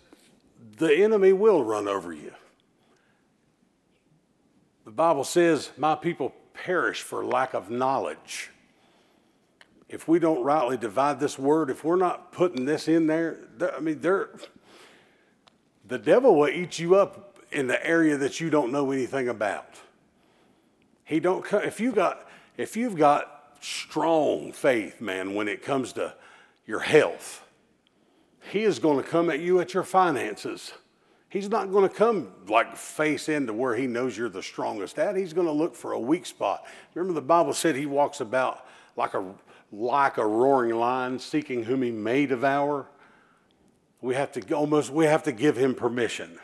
the enemy will run over you. The Bible says, My people perish for lack of knowledge. If we don't rightly divide this word, if we're not putting this in there, I mean, there, the devil will eat you up in the area that you don't know anything about. He don't. If you got, if you've got strong faith, man, when it comes to your health. He is going to come at you at your finances. He's not going to come like face into where he knows you're the strongest at. He's going to look for a weak spot. Remember, the Bible said he walks about like a, like a roaring lion, seeking whom he may devour. We have to almost we have to give him permission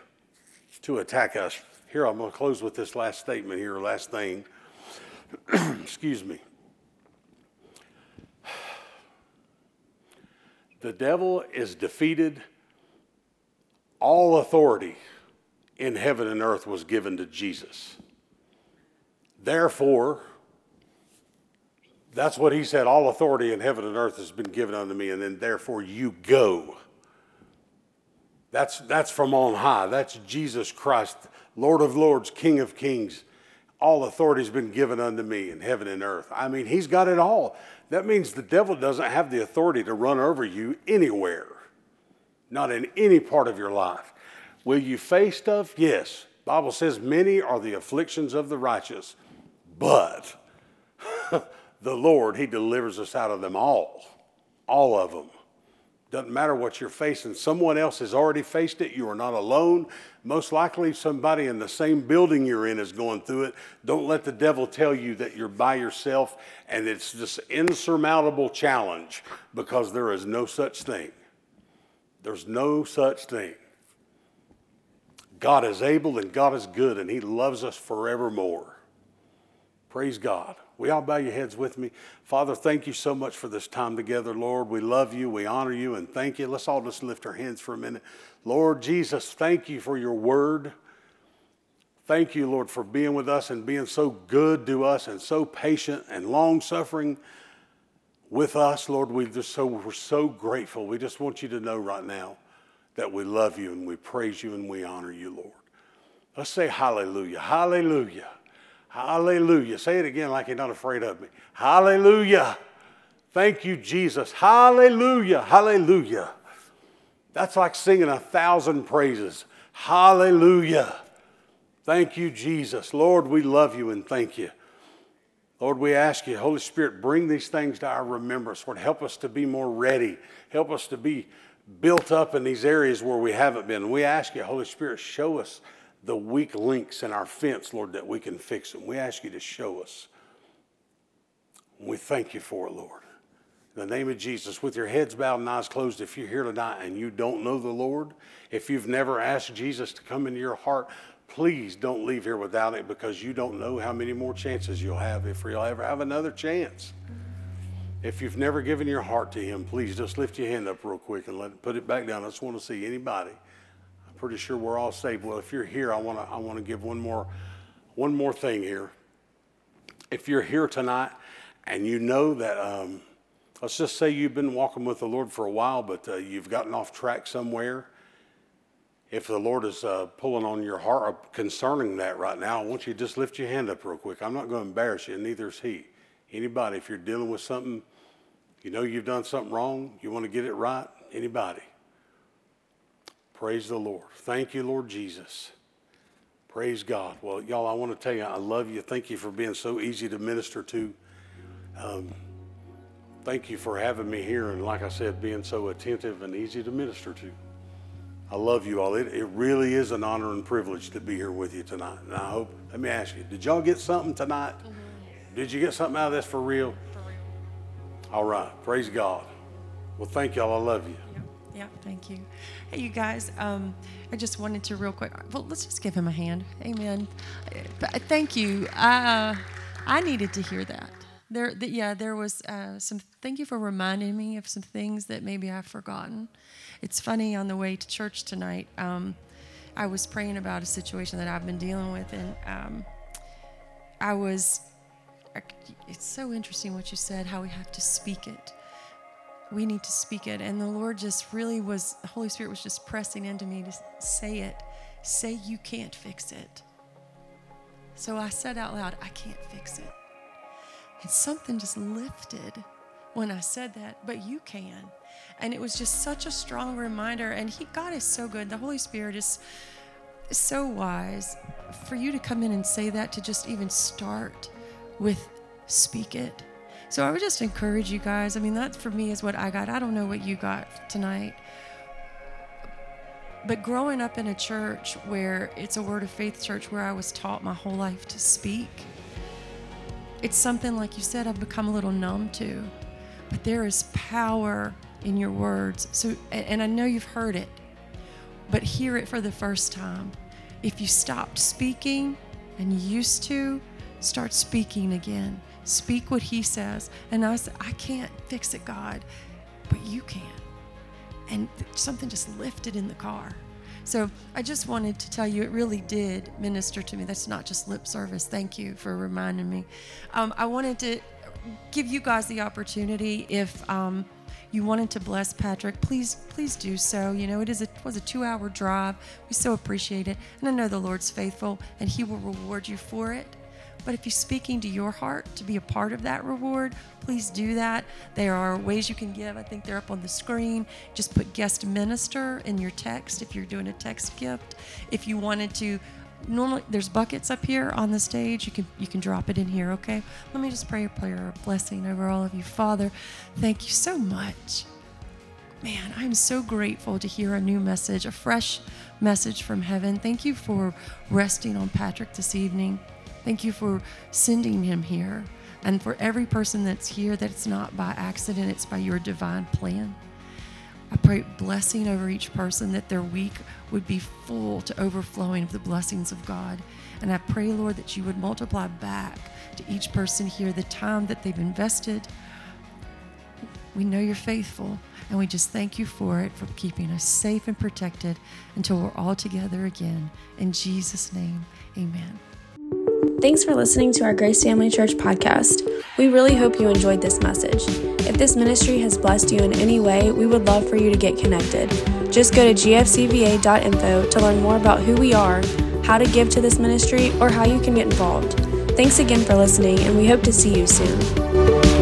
to attack us. Here, I'm going to close with this last statement here, last thing. [CLEARS THROAT] Excuse me. The devil is defeated. All authority in heaven and earth was given to Jesus. Therefore, that's what he said all authority in heaven and earth has been given unto me, and then therefore you go. That's, that's from on high. That's Jesus Christ, Lord of Lords, King of Kings. All authority has been given unto me in heaven and earth. I mean, he's got it all. That means the devil doesn't have the authority to run over you anywhere, not in any part of your life. Will you face stuff? Yes. Bible says many are the afflictions of the righteous, but [LAUGHS] the Lord, he delivers us out of them all. All of them. Doesn't matter what you're facing. Someone else has already faced it. You are not alone. Most likely, somebody in the same building you're in is going through it. Don't let the devil tell you that you're by yourself and it's this insurmountable challenge because there is no such thing. There's no such thing. God is able and God is good and He loves us forevermore. Praise God. We all bow your heads with me. Father, thank you so much for this time together, Lord. We love you, we honor you, and thank you. Let's all just lift our hands for a minute. Lord Jesus, thank you for your word. Thank you, Lord, for being with us and being so good to us and so patient and long suffering with us, Lord. We just so we're so grateful. We just want you to know right now that we love you and we praise you and we honor you, Lord. Let's say hallelujah. Hallelujah. Hallelujah. Say it again like you're not afraid of me. Hallelujah. Thank you, Jesus. Hallelujah. Hallelujah. That's like singing a thousand praises. Hallelujah. Thank you, Jesus. Lord, we love you and thank you. Lord, we ask you, Holy Spirit, bring these things to our remembrance. Lord, help us to be more ready. Help us to be built up in these areas where we haven't been. We ask you, Holy Spirit, show us the weak links in our fence, Lord, that we can fix them. We ask you to show us. We thank you for it, Lord. In the name of Jesus, with your heads bowed and eyes closed, if you're here tonight and you don't know the Lord, if you've never asked Jesus to come into your heart, please don't leave here without it because you don't know how many more chances you'll have if you'll ever have another chance. If you've never given your heart to Him, please just lift your hand up real quick and let put it back down. I just want to see anybody I'm pretty sure we're all saved. Well, if you're here, I want to I want to give one more one more thing here. If you're here tonight and you know that, um, let's just say you've been walking with the Lord for a while, but uh, you've gotten off track somewhere. If the Lord is uh, pulling on your heart concerning that right now, I want you to just lift your hand up real quick. I'm not going to embarrass you, and neither is He. Anybody, if you're dealing with something, you know you've done something wrong, you want to get it right, anybody. Praise the Lord. Thank you, Lord Jesus. Praise God. Well, y'all, I want to tell you, I love you. Thank you for being so easy to minister to. Um, thank you for having me here, and like I said, being so attentive and easy to minister to. I love you all. It, it really is an honor and privilege to be here with you tonight. And I hope, let me ask you, did y'all get something tonight? Mm-hmm. Did you get something out of this for real? For real. All right. Praise God. Well, thank y'all. I love you. Yeah, thank you. Hey, you guys, um, I just wanted to real quick. Well, let's just give him a hand. Amen. Thank you. Uh, I needed to hear that. There, the, yeah, there was uh, some. Thank you for reminding me of some things that maybe I've forgotten. It's funny on the way to church tonight. Um, I was praying about a situation that I've been dealing with, and um, I was. It's so interesting what you said. How we have to speak it we need to speak it. And the Lord just really was, the Holy Spirit was just pressing into me to say it. Say you can't fix it. So I said out loud, I can't fix it. And something just lifted when I said that, but you can. And it was just such a strong reminder. And he, God is so good. The Holy Spirit is so wise for you to come in and say that, to just even start with speak it so I would just encourage you guys. I mean, that for me is what I got. I don't know what you got tonight. But growing up in a church where it's a word of faith church where I was taught my whole life to speak, it's something like you said I've become a little numb to. But there is power in your words. So and I know you've heard it, but hear it for the first time. If you stopped speaking and used to, start speaking again. Speak what He says. And I said, I can't fix it, God, but you can. And something just lifted in the car. So I just wanted to tell you, it really did minister to me. That's not just lip service. Thank you for reminding me. Um, I wanted to give you guys the opportunity if. Um, you wanted to bless Patrick, please, please do so. You know, it is a, was a two hour drive. We so appreciate it. And I know the Lord's faithful and he will reward you for it. But if he's speaking to your heart to be a part of that reward, please do that. There are ways you can give. I think they're up on the screen. Just put guest minister in your text if you're doing a text gift. If you wanted to normally there's buckets up here on the stage. You can you can drop it in here okay? Let me just pray a prayer of blessing over all of you. Father thank you so much. Man i'm so grateful to hear a new message a fresh message from heaven. Thank you for resting on patrick this evening. Thank you for sending him here. And for every person that's here that it's not by accident it's by your divine plan I pray blessing over each person that their week would be full to overflowing of the blessings of God. And I pray, Lord, that you would multiply back to each person here the time that they've invested. We know you're faithful, and we just thank you for it, for keeping us safe and protected until we're all together again. In Jesus' name, amen. Thanks for listening to our Grace Family Church podcast. We really hope you enjoyed this message. If this ministry has blessed you in any way, we would love for you to get connected. Just go to gfcva.info to learn more about who we are, how to give to this ministry, or how you can get involved. Thanks again for listening, and we hope to see you soon.